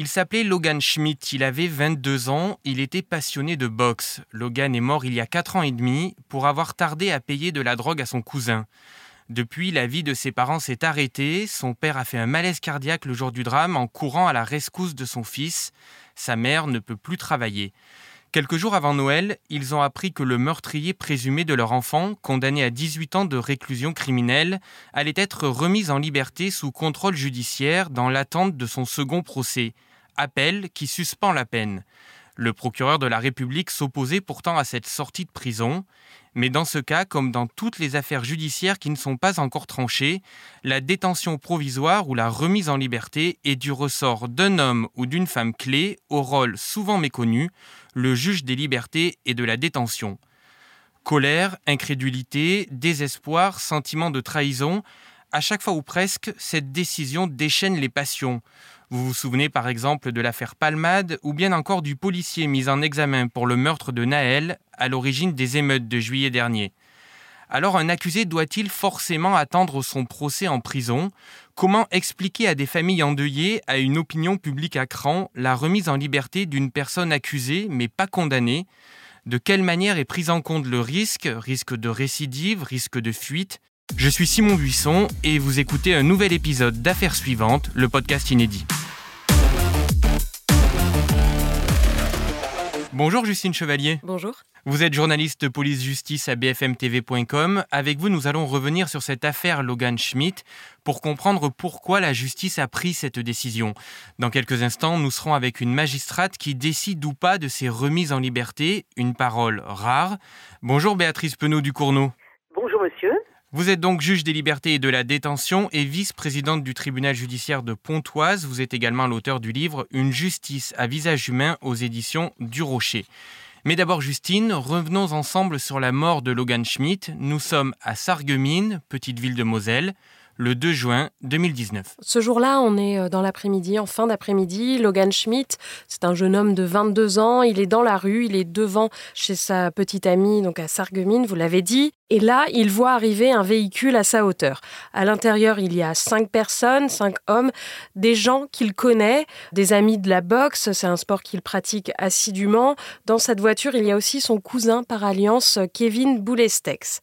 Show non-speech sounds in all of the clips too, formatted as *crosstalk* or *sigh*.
Il s'appelait Logan Schmidt, il avait 22 ans, il était passionné de boxe. Logan est mort il y a 4 ans et demi pour avoir tardé à payer de la drogue à son cousin. Depuis, la vie de ses parents s'est arrêtée, son père a fait un malaise cardiaque le jour du drame en courant à la rescousse de son fils, sa mère ne peut plus travailler. Quelques jours avant Noël, ils ont appris que le meurtrier présumé de leur enfant, condamné à 18 ans de réclusion criminelle, allait être remis en liberté sous contrôle judiciaire dans l'attente de son second procès, appel qui suspend la peine. Le procureur de la République s'opposait pourtant à cette sortie de prison, mais dans ce cas, comme dans toutes les affaires judiciaires qui ne sont pas encore tranchées, la détention provisoire ou la remise en liberté est du ressort d'un homme ou d'une femme clé au rôle souvent méconnu, le juge des libertés et de la détention. Colère, incrédulité, désespoir, sentiment de trahison, à chaque fois ou presque, cette décision déchaîne les passions. Vous vous souvenez par exemple de l'affaire Palmade ou bien encore du policier mis en examen pour le meurtre de Naël à l'origine des émeutes de juillet dernier. Alors un accusé doit-il forcément attendre son procès en prison? Comment expliquer à des familles endeuillées, à une opinion publique à cran, la remise en liberté d'une personne accusée mais pas condamnée? De quelle manière est pris en compte le risque, risque de récidive, risque de fuite? Je suis Simon Buisson et vous écoutez un nouvel épisode d'Affaires suivantes, le podcast inédit. Bonjour Justine Chevalier. Bonjour. Vous êtes journaliste police-justice à bfmtv.com. Avec vous, nous allons revenir sur cette affaire Logan Schmidt pour comprendre pourquoi la justice a pris cette décision. Dans quelques instants, nous serons avec une magistrate qui décide ou pas de ses remises en liberté, une parole rare. Bonjour Béatrice Penaud du Cournot. Vous êtes donc juge des libertés et de la détention et vice-présidente du tribunal judiciaire de Pontoise. Vous êtes également l'auteur du livre Une justice à visage humain aux éditions du Rocher. Mais d'abord, Justine, revenons ensemble sur la mort de Logan Schmidt. Nous sommes à Sarreguemines, petite ville de Moselle le 2 juin 2019. Ce jour-là, on est euh, dans l'après-midi, en fin d'après-midi. Logan Schmidt, c'est un jeune homme de 22 ans. Il est dans la rue, il est devant chez sa petite amie, donc à Sarreguemines, vous l'avez dit. Et là, il voit arriver un véhicule à sa hauteur. À l'intérieur, il y a cinq personnes, cinq hommes, des gens qu'il connaît, des amis de la boxe. C'est un sport qu'il pratique assidûment. Dans cette voiture, il y a aussi son cousin par alliance, Kevin Boulestex.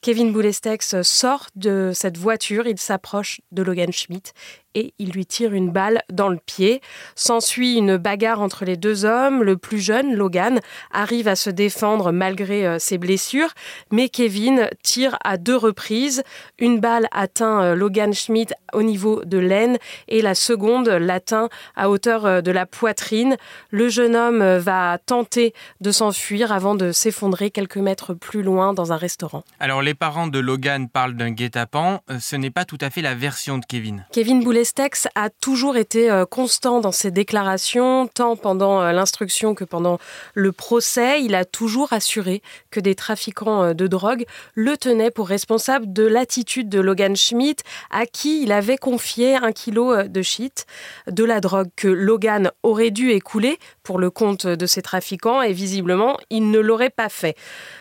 Kevin Boulestex sort de cette voiture, il s'approche de Logan Schmidt et il lui tire une balle dans le pied. S'ensuit une bagarre entre les deux hommes. Le plus jeune, Logan, arrive à se défendre malgré euh, ses blessures, mais Kevin tire à deux reprises. Une balle atteint euh, Logan Schmidt au niveau de l'aine et la seconde l'atteint à hauteur euh, de la poitrine. Le jeune homme va tenter de s'enfuir avant de s'effondrer quelques mètres plus loin dans un restaurant. Alors les parents de Logan parlent d'un guet-apens. Ce n'est pas tout à fait la version de Kevin. Kevin Stex a toujours été euh, constant dans ses déclarations, tant pendant euh, l'instruction que pendant le procès. Il a toujours assuré que des trafiquants euh, de drogue le tenaient pour responsable de l'attitude de Logan Schmidt, à qui il avait confié un kilo de shit, de la drogue que Logan aurait dû écouler pour le compte de ces trafiquants, et visiblement, il ne l'aurait pas fait.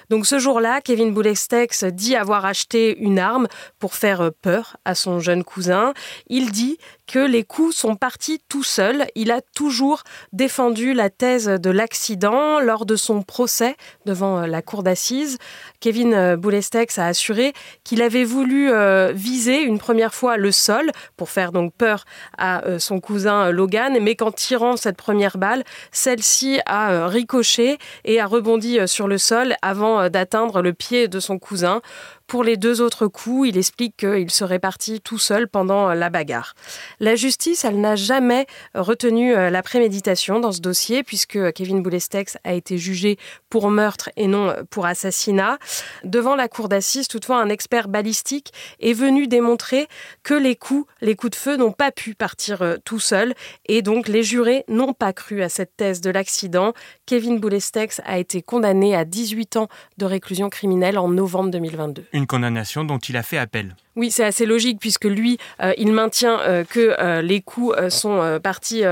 Donc ce jour-là, Kevin Boulestex dit avoir acheté une arme pour faire peur à son jeune cousin. Il dit que les coups sont partis tout seuls. Il a toujours défendu la thèse de l'accident lors de son procès devant euh, la cour d'assises. Kevin euh, Boulestex a assuré qu'il avait voulu euh, viser une première fois le sol pour faire donc peur à son cousin Logan, mais qu'en tirant cette première balle, celle-ci a ricoché et a rebondi sur le sol avant d'atteindre le pied de son cousin. Pour les deux autres coups, il explique qu'il serait parti tout seul pendant la bagarre. La justice, elle n'a jamais retenu euh, la préméditation dans ce dossier, puisque Kevin Boulestex a été jugé pour meurtre et non pour assassinat. Devant la cour d'assises, toutefois, un expert balistique est venu démontrer que les coups, les coups de feu n'ont pas pu partir euh, tout seuls, et donc les jurés n'ont pas cru à cette thèse de l'accident. Kevin Boulestex a été condamné à 18 ans de réclusion criminelle en novembre 2022. Une condamnation dont il a fait appel. Oui, c'est assez logique puisque lui, euh, il maintient euh, que euh, les coups sont partis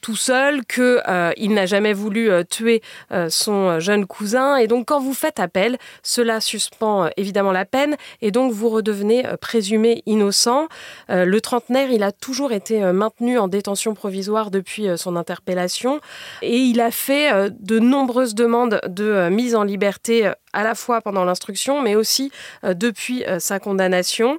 tout seul, qu'il il n'a jamais voulu tuer son jeune cousin. Et donc, quand vous faites appel, cela suspend évidemment la peine et donc vous redevenez présumé innocent. le trentenaire, il a toujours été maintenu en détention provisoire depuis son interpellation et il a fait de nombreuses demandes de mise en liberté à la fois pendant l'instruction, mais aussi depuis sa condamnation.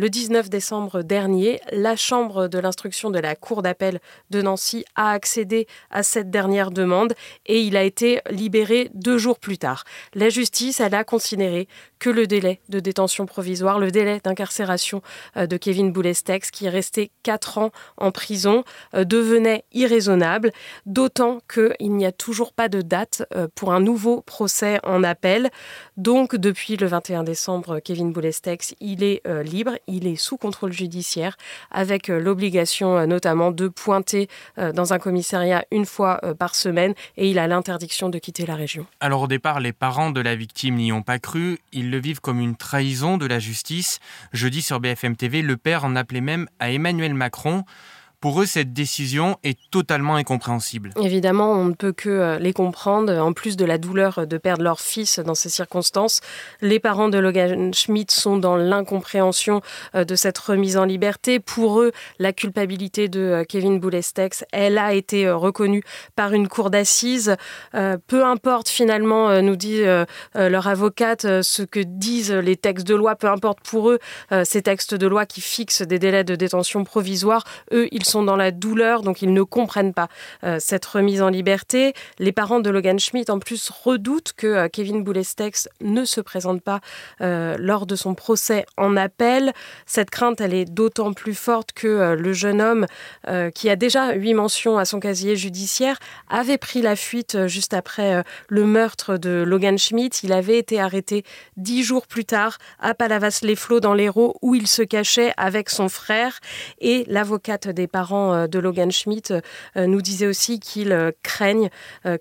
Le 19 décembre dernier, la Chambre de l'instruction de la Cour d'appel de Nancy a accédé à cette dernière demande et il a été libéré deux jours plus tard. La justice, elle a considéré que le délai de détention provisoire, le délai d'incarcération euh, de Kevin Boulestex, qui est resté quatre ans en prison, euh, devenait irraisonnable, d'autant qu'il n'y a toujours pas de date euh, pour un nouveau procès en appel. Donc, depuis le 21 décembre, Kevin Boulestex, il est libre, il est sous contrôle judiciaire avec euh, l'obligation euh, notamment de pointer euh, dans un commissariat une fois par semaine et il a l'interdiction de quitter la région. Alors au départ, les parents de la victime n'y ont pas cru, ils le vivent comme une trahison de la justice. Jeudi sur BFM TV, le père en appelait même à Emmanuel Macron. Pour eux, cette décision est totalement incompréhensible. Évidemment, on ne peut que euh, les comprendre. En plus de la douleur de perdre leur fils dans ces circonstances, les parents de Logan Schmidt sont dans l'incompréhension euh, de cette remise en liberté. Pour eux, la culpabilité de euh, Kevin Boulestex, elle a été reconnue par une cour d'assises. Peu importe finalement, nous dit leur avocate, ce que disent les textes de loi, peu importe pour eux, ces textes de loi qui fixent des délais de détention provisoire, eux, ils sont dans la douleur, donc ils ne comprennent pas euh, cette remise en liberté. Les parents de Logan Schmidt, en plus, redoutent que euh, Kevin Boulestex ne se présente pas euh, lors de son procès en appel. Cette crainte, elle est d'autant plus forte que le jeune homme, qui a déjà huit mentions à son casier judiciaire, avait pris la fuite juste après le meurtre de Logan Schmidt. Il avait été arrêté dix jours plus tard à Palavas-les-Flots dans l'Hérault, où il se cachait avec son frère. Et l'avocate des parents parents euh, de Logan Schmidt euh, nous disaient aussi qu'ils euh, craignent,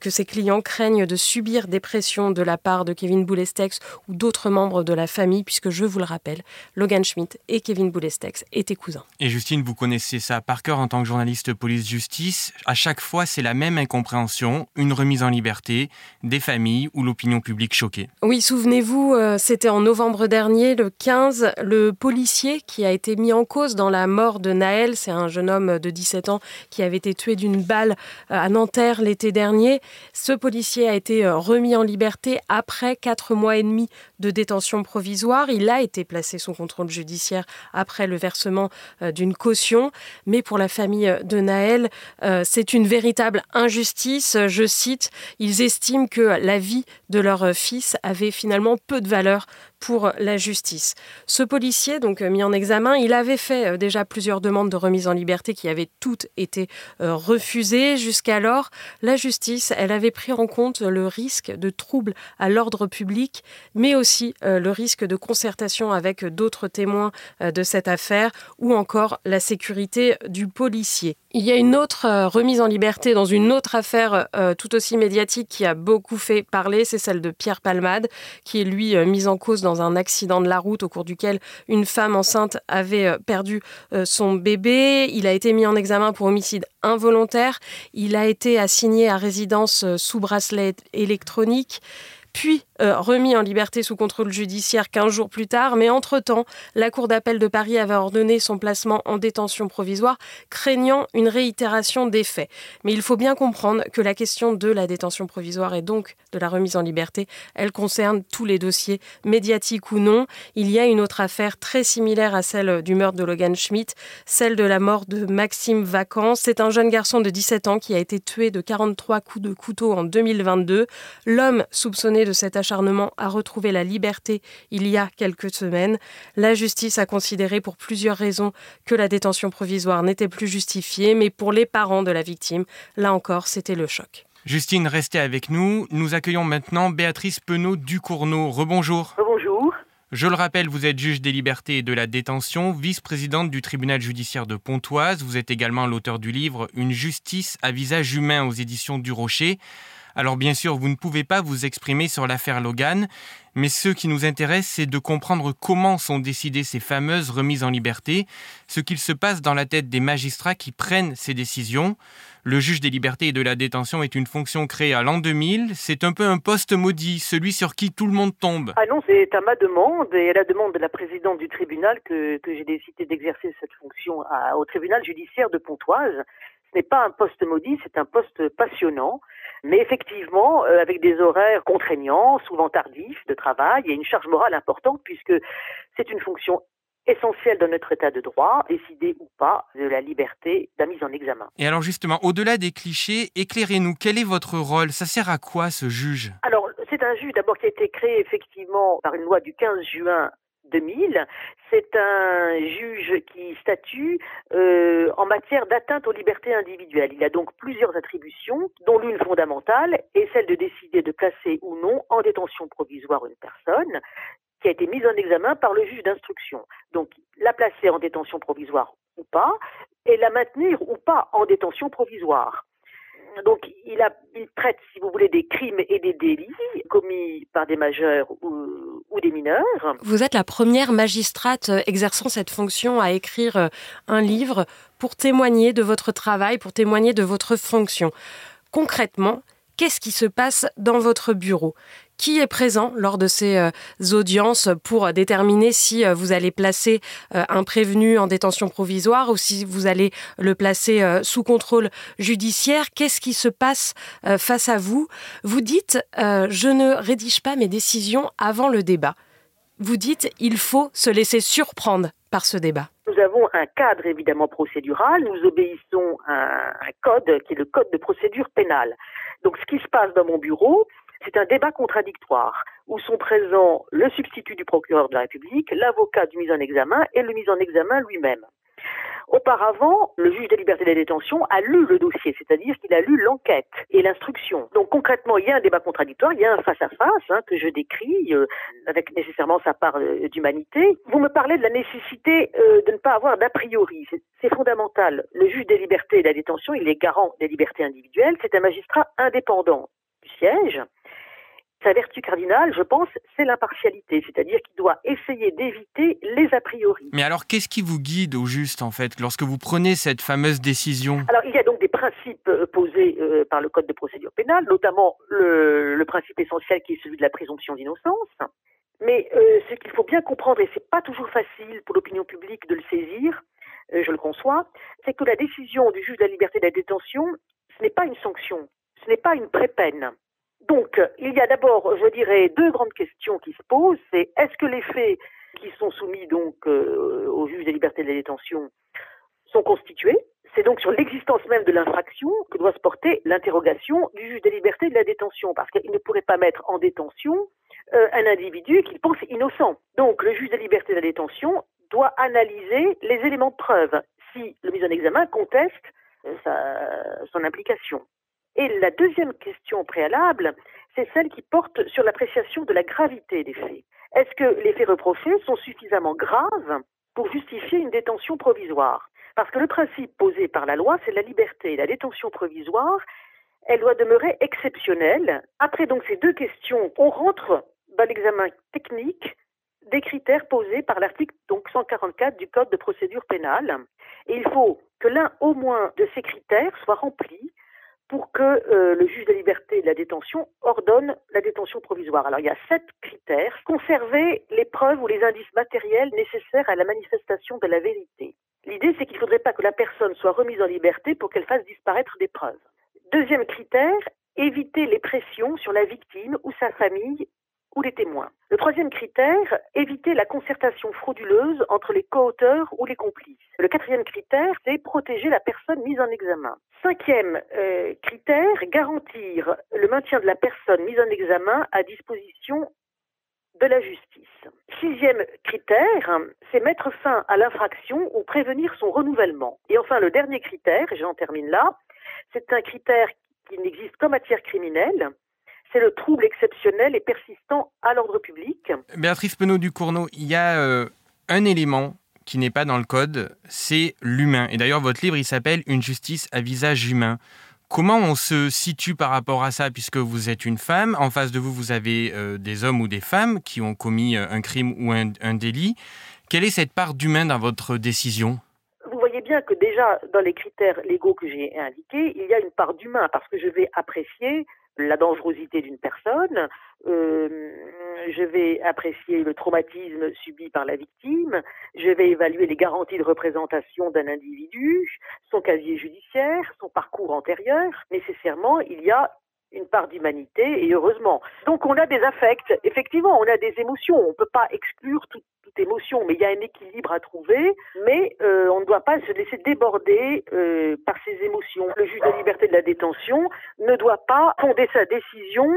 que ses clients craignent de subir des pressions de la part de Kevin Boulestex ou d'autres membres de la famille, puisque je vous le rappelle, Logan Schmidt et Kevin Boulestex étaient cousins. Et Justine, vous connaissez ça par cœur en tant que journaliste police-justice. À chaque fois, c'est la même incompréhension, une remise en liberté, des familles ou l'opinion publique choquée. Oui, souvenez-vous, c'était en novembre dernier, le 15, le policier qui a été mis en cause dans la mort de Naël, c'est un jeune homme de 17 ans qui avait été tué d'une balle euh, à Nanterre l'été dernier. Ce policier a été euh, remis en liberté après quatre mois et demi de détention provisoire. Il a été placé sous contrôle judiciaire après le versement euh, d'une caution. Mais pour la famille de Naël, c'est une véritable injustice. Je cite, ils estiment que la vie de leur fils avait finalement peu de valeur pour la justice. Ce policier, donc mis en examen, il avait fait déjà plusieurs demandes de remise en liberté qui avaient toutes été euh, refusées. Jusqu'alors, la justice, elle avait pris en compte le risque de troubles à l'ordre public, mais aussi euh, le risque de concertation avec d'autres témoins euh, de cette affaire ou encore la sécurité du policier. Il y a une autre remise en liberté dans une autre affaire tout aussi médiatique qui a beaucoup fait parler, c'est celle de Pierre Palmade, qui est lui mis en cause dans un accident de la route au cours duquel une femme enceinte avait perdu son bébé. Il a été mis en examen pour homicide involontaire. Il a été assigné à résidence euh, sous bracelet électronique puis euh, remis en liberté sous contrôle judiciaire 15 jours plus tard. Mais entre-temps, la Cour d'appel de Paris avait ordonné son placement en détention provisoire, craignant une réitération des faits. Mais il faut bien comprendre que la question de la détention provisoire et donc de la remise en liberté, elle concerne tous les dossiers, médiatiques ou non. Il y a une autre affaire très similaire à celle du meurtre de Logan Schmidt, celle de la mort de Maxime Vacance. C'est un jeune garçon de 17 ans qui a été tué de 43 coups de couteau en 2022. L'homme soupçonné de cet acharnement a retrouvé la liberté il y a quelques semaines. La justice a considéré pour plusieurs raisons que la détention provisoire n'était plus justifiée, mais pour les parents de la victime, là encore, c'était le choc. Justine, restez avec nous. Nous accueillons maintenant Béatrice Penaud Ducournau. Rebonjour. Rebonjour. Je le rappelle, vous êtes juge des libertés et de la détention, vice-présidente du tribunal judiciaire de Pontoise. Vous êtes également l'auteur du livre Une justice à visage humain aux éditions du Rocher. Alors bien sûr, vous ne pouvez pas vous exprimer sur l'affaire Logan, mais ce qui nous intéresse, c'est de comprendre comment sont décidées ces fameuses remises en liberté, ce qu'il se passe dans la tête des magistrats qui prennent ces décisions. Le juge des libertés et de la détention est une fonction créée à l'an 2000. C'est un peu un poste maudit, celui sur qui tout le monde tombe. Ah non, c'est à ma demande et à la demande de la présidente du tribunal que, que j'ai décidé d'exercer cette fonction au tribunal judiciaire de Pontoise. Ce n'est pas un poste maudit, c'est un poste passionnant. Mais effectivement, euh, avec des horaires contraignants, souvent tardifs de travail, et une charge morale importante puisque c'est une fonction essentielle dans notre état de droit, décider ou pas de la liberté de la mise en examen. Et alors justement, au-delà des clichés, éclairez-nous, quel est votre rôle? Ça sert à quoi ce juge? Alors, c'est un juge d'abord qui a été créé effectivement par une loi du 15 juin 2000. C'est un juge qui statue euh, en matière d'atteinte aux libertés individuelles. Il a donc plusieurs attributions, dont l'une fondamentale est celle de décider de placer ou non en détention provisoire une personne qui a été mise en examen par le juge d'instruction. Donc, la placer en détention provisoire ou pas, et la maintenir ou pas en détention provisoire. Donc, il, traite, si vous voulez, des crimes et des délits commis par des majeurs ou, des mineurs. Vous êtes la première magistrate exerçant cette fonction à écrire euh, un livre pour témoigner de votre travail, pour témoigner de votre fonction. Concrètement, qu'est-ce qui se passe dans votre bureau? Qui est présent lors de ces euh, audiences pour déterminer si euh, vous allez placer euh, un prévenu en détention provisoire ou si vous allez le placer sous contrôle judiciaire. Qu'est-ce qui se passe face à vous? Vous dites je ne rédige pas mes décisions avant le débat. Vous dites il faut se laisser surprendre par ce débat. Nous avons un cadre évidemment procédural, nous obéissons à un code qui est le code de procédure pénale. Donc ce qui se passe dans mon bureau, c'est un débat contradictoire où sont présents le substitut du procureur de la République, l'avocat du mis en examen et le mis en examen lui-même. Auparavant, le juge des libertés de la détention a lu le dossier, c'est-à-dire qu'il a lu l'enquête et l'instruction. Donc concrètement, il y a un débat contradictoire, il y a un face-à-face hein, que je décris euh, avec nécessairement sa part euh, d'humanité. Vous me parlez de la nécessité euh, de ne pas avoir d'a priori. C'est fondamental. Le juge des libertés et de la détention, il est garant des libertés individuelles. C'est un magistrat indépendant du siège. Sa vertu cardinale, je pense, c'est l'impartialité, c'est-à-dire qu'il doit essayer d'éviter les a priori. Mais alors, qu'est-ce qui vous guide au juste, en fait, lorsque vous prenez cette fameuse décision? Alors, il y a donc des principes euh, posés euh, par le Code de procédure pénale, notamment le, principe essentiel qui est celui de la présomption d'innocence. Mais euh, ce qu'il faut bien comprendre, et c'est pas toujours facile pour l'opinion publique de le saisir, je le conçois, c'est que la décision du juge de la liberté de la détention, ce n'est pas une sanction, ce n'est pas une prépeine. Donc, il y a d'abord, je dirais, deux grandes questions qui se posent. C'est est-ce que les faits qui sont soumis euh, au juge des libertés de la détention sont constitués? C'est donc sur l'existence même de l'infraction que doit se porter l'interrogation du juge des libertés de la détention, parce qu'il ne pourrait pas mettre en détention euh, un individu qu'il pense innocent. Donc, le juge des libertés de la détention doit analyser les éléments de preuve si le mis en examen conteste euh, son implication. Et la deuxième question préalable, c'est celle qui porte sur l'appréciation de la gravité des faits. Est-ce que les faits reprochés sont suffisamment graves pour justifier une détention provisoire? Parce que le principe posé par la loi, c'est la liberté. La détention provisoire, elle doit demeurer exceptionnelle. Après ces deux questions, on rentre dans l'examen technique des critères posés par l'article donc 144 du Code de procédure pénale. Et il faut que l'un au moins de ces critères soit rempli pour que euh, le juge de liberté et de la détention ordonne la détention provisoire. Alors il y a sept critères. Conserver les preuves ou les indices matériels nécessaires à la manifestation de la vérité. L'idée, c'est qu'il ne faudrait pas que la personne soit remise en liberté pour qu'elle fasse disparaître des preuves. Deuxième critère, éviter les pressions sur la victime ou sa famille ou les témoins. Le troisième critère, éviter la concertation frauduleuse entre les co-auteurs ou les complices. Le quatrième critère, c'est protéger la personne mise en examen. Cinquième euh, critère, garantir le maintien de la personne mise en examen à disposition de la justice. Sixième critère, c'est mettre fin à l'infraction ou prévenir son renouvellement. Et enfin, le dernier critère, et j'en termine là, c'est un critère qui n'existe qu'en matière criminelle, c'est le trouble exceptionnel et persistant à l'ordre public. Béatrice Penaud du Cournot, il y a euh, un élément qui n'est pas dans le code, c'est l'humain. Et d'ailleurs, votre livre, il s'appelle Une justice à visage humain. Comment on se situe par rapport à ça, puisque vous êtes une femme, en face de vous, vous avez euh, des hommes ou des femmes qui ont commis euh, un crime ou un, délit. Quelle est cette part d'humain dans votre décision? Vous voyez bien que déjà, dans les critères légaux que j'ai indiqués, il y a une part d'humain, parce que je vais apprécier la dangerosité d'une personne, euh, je vais apprécier le traumatisme subi par la victime, je vais évaluer les garanties de représentation d'un individu, son casier judiciaire, son parcours antérieur. Nécessairement, il y a une part d'humanité et heureusement. Donc on a des affects, effectivement, on a des émotions, on ne peut pas exclure toute, émotion, mais il y a un équilibre à trouver, mais euh, on ne doit pas se laisser déborder euh, par ces émotions. Le juge de liberté de la détention ne doit pas fonder sa décision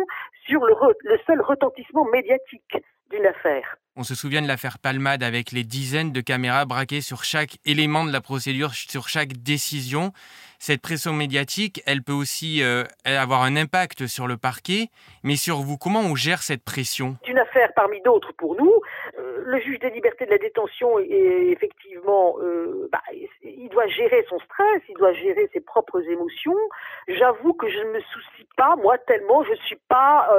sur le, le seul retentissement médiatique d'une affaire. On se souvient de l'affaire Palmade avec les dizaines de caméras braquées sur chaque élément de la procédure, sur chaque décision. Cette pression médiatique, elle peut aussi euh, avoir un impact sur le parquet, mais sur vous, comment on gère cette pression? C'est une affaire parmi d'autres pour nous. Euh, le juge des libertés de la détention, est, effectivement, euh, bah, il doit gérer son stress, il doit gérer ses propres émotions. J'avoue que je ne me soucie pas, moi, tellement je ne suis pas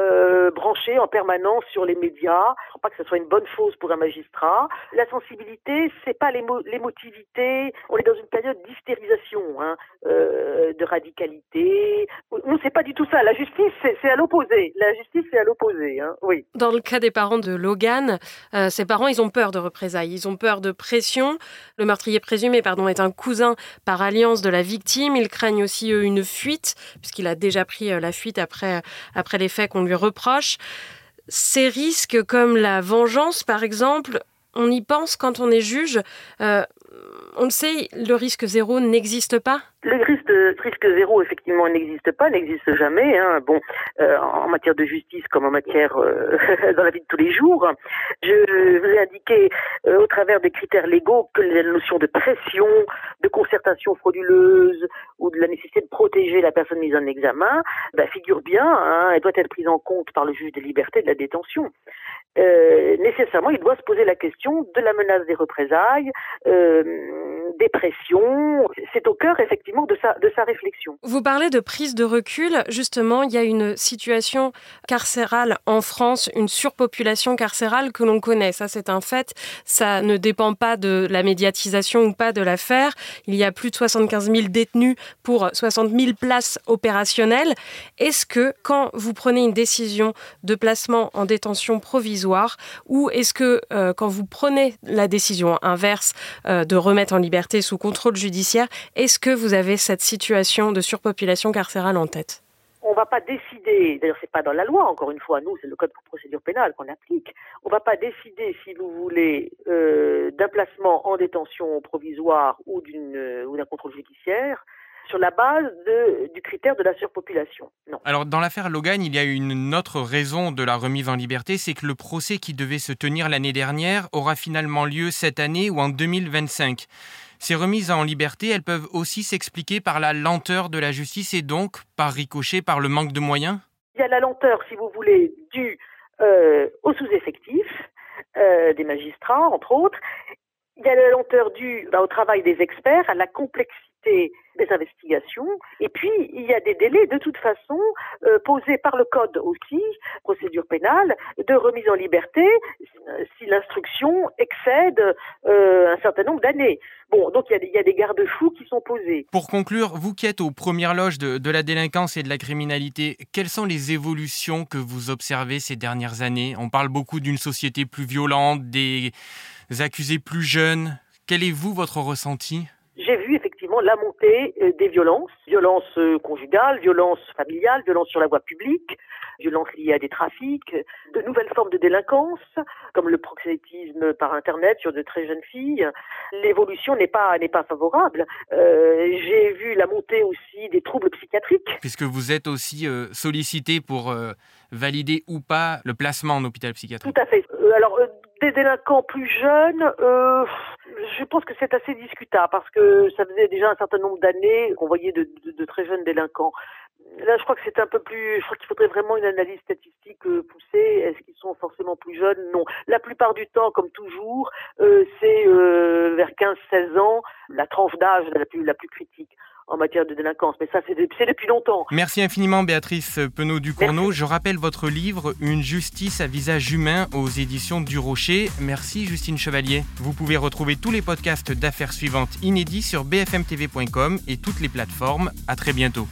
branchée en permanence sur les médias. Je ne crois pas que ce soit une bonne chose pour un magistrat. La sensibilité, c'est pas l'émotivité. On est dans une période d'hystérisation, hein, euh, de radicalité. Non, c'est pas du tout ça. La justice, c'est à l'opposé. La justice, c'est à l'opposé. Hein. Dans le cas des parents de Logan, euh, ses parents, ils ont peur de représailles. Ils ont peur de pression. Le meurtrier présumé, pardon, est un cousin par alliance de la victime. Ils craignent aussi une fuite, puisqu'il a déjà pris euh, la fuite après, après les faits qu'on lui reproche ces risques comme la vengeance, par exemple, on y pense quand on est juge. Euh, on le sait, le risque zéro n'existe pas le risque, risque zéro, effectivement, n'existe pas, n'existe jamais. Hein. Bon, euh, en matière de justice comme en matière euh, *laughs* dans la vie de tous les jours. Je vous ai indiqué, euh, au travers des critères légaux, que la notion de pression, de concertation frauduleuse ou de la nécessité de protéger la personne mise en examen bah, figure bien. Hein, elle doit être prise en compte par le juge des libertés de la détention. nécessairement, il doit se poser la question de la menace des représailles, des pressions. C'est au cœur, effectivement, de sa, de sa réflexion. Vous parlez de prise de recul. Justement, il y a une situation carcérale en France, une surpopulation carcérale que l'on connaît. Ça, c'est un fait. Ça ne dépend pas de la médiatisation ou pas de l'affaire. Il y a plus de 75 000 détenus pour 60 000 places opérationnelles. Est-ce que quand vous prenez une décision de placement en détention provisoire ou est-ce que euh, quand vous prenez la décision inverse euh, de remettre en liberté sous contrôle judiciaire, est-ce que vous avez cette situation de surpopulation carcérale en tête? On ne va pas décider, d'ailleurs c'est pas dans la loi, encore une fois, nous c'est le code de procédure pénale qu'on applique, on ne va pas décider, si vous voulez, euh, d'un placement en détention provisoire ou d'une euh, ou d'un contrôle judiciaire sur la base du critère de la surpopulation. Non. Alors dans l'affaire Logan, il y a une autre raison de la remise en liberté, c'est que le procès qui devait se tenir l'année dernière aura finalement lieu cette année ou en 2025. Ces remises en liberté, elles peuvent aussi s'expliquer par la lenteur de la justice et donc, par ricochet, par le manque de moyens? Il y a la lenteur, si vous voulez, due euh, au sous-effectif euh, des magistrats, entre autres. Il y a la lenteur due bah, au travail des experts, à la complexité des investigations. Et puis, il y a des délais, de toute façon, euh, posés par le Code aussi, procédure pénale, de remise en liberté si l'instruction excède euh, un certain nombre d'années. Bon, donc il y a des, garde-fous qui sont posés. Pour conclure, vous qui êtes aux premières loges de, de, la délinquance et de la criminalité, quelles sont les évolutions que vous observez ces dernières années? On parle beaucoup d'une société plus violente, des accusés plus jeunes. Quel est, vous, votre ressenti? J'ai vu effectivement la montée euh, des violences, violences euh, conjugales, violences familiales, violences sur la voie publique, violences liées à des trafics, de nouvelles formes de délinquance, comme le proxénétisme par Internet sur de très jeunes filles. L'évolution n'est pas n'est pas favorable. Euh, j'ai vu la montée aussi des troubles psychiatriques. Puisque vous êtes aussi sollicité pour valider ou pas le placement en hôpital psychiatrique. Tout à fait. alors des délinquants plus jeunes, euh, je pense que c'est assez discutable parce que ça faisait déjà un certain nombre d'années qu'on voyait de, très jeunes délinquants. Là, je crois que c'est un peu plus. Je crois qu'il faudrait vraiment une analyse statistique euh, poussée. Est-ce qu'ils sont forcément plus jeunes? Non. La plupart du temps, comme toujours, euh, c'est vers 15-16 ans la tranche d'âge la plus, la plus critique. En matière de délinquance, mais ça c'est depuis longtemps. Merci infiniment Béatrice Penaud du Cournot. Je rappelle votre livre Une justice à visage humain aux éditions du Rocher. Merci Justine Chevalier. Vous pouvez retrouver tous les podcasts d'affaires suivantes inédits sur bfmtv.com et toutes les plateformes. À très bientôt.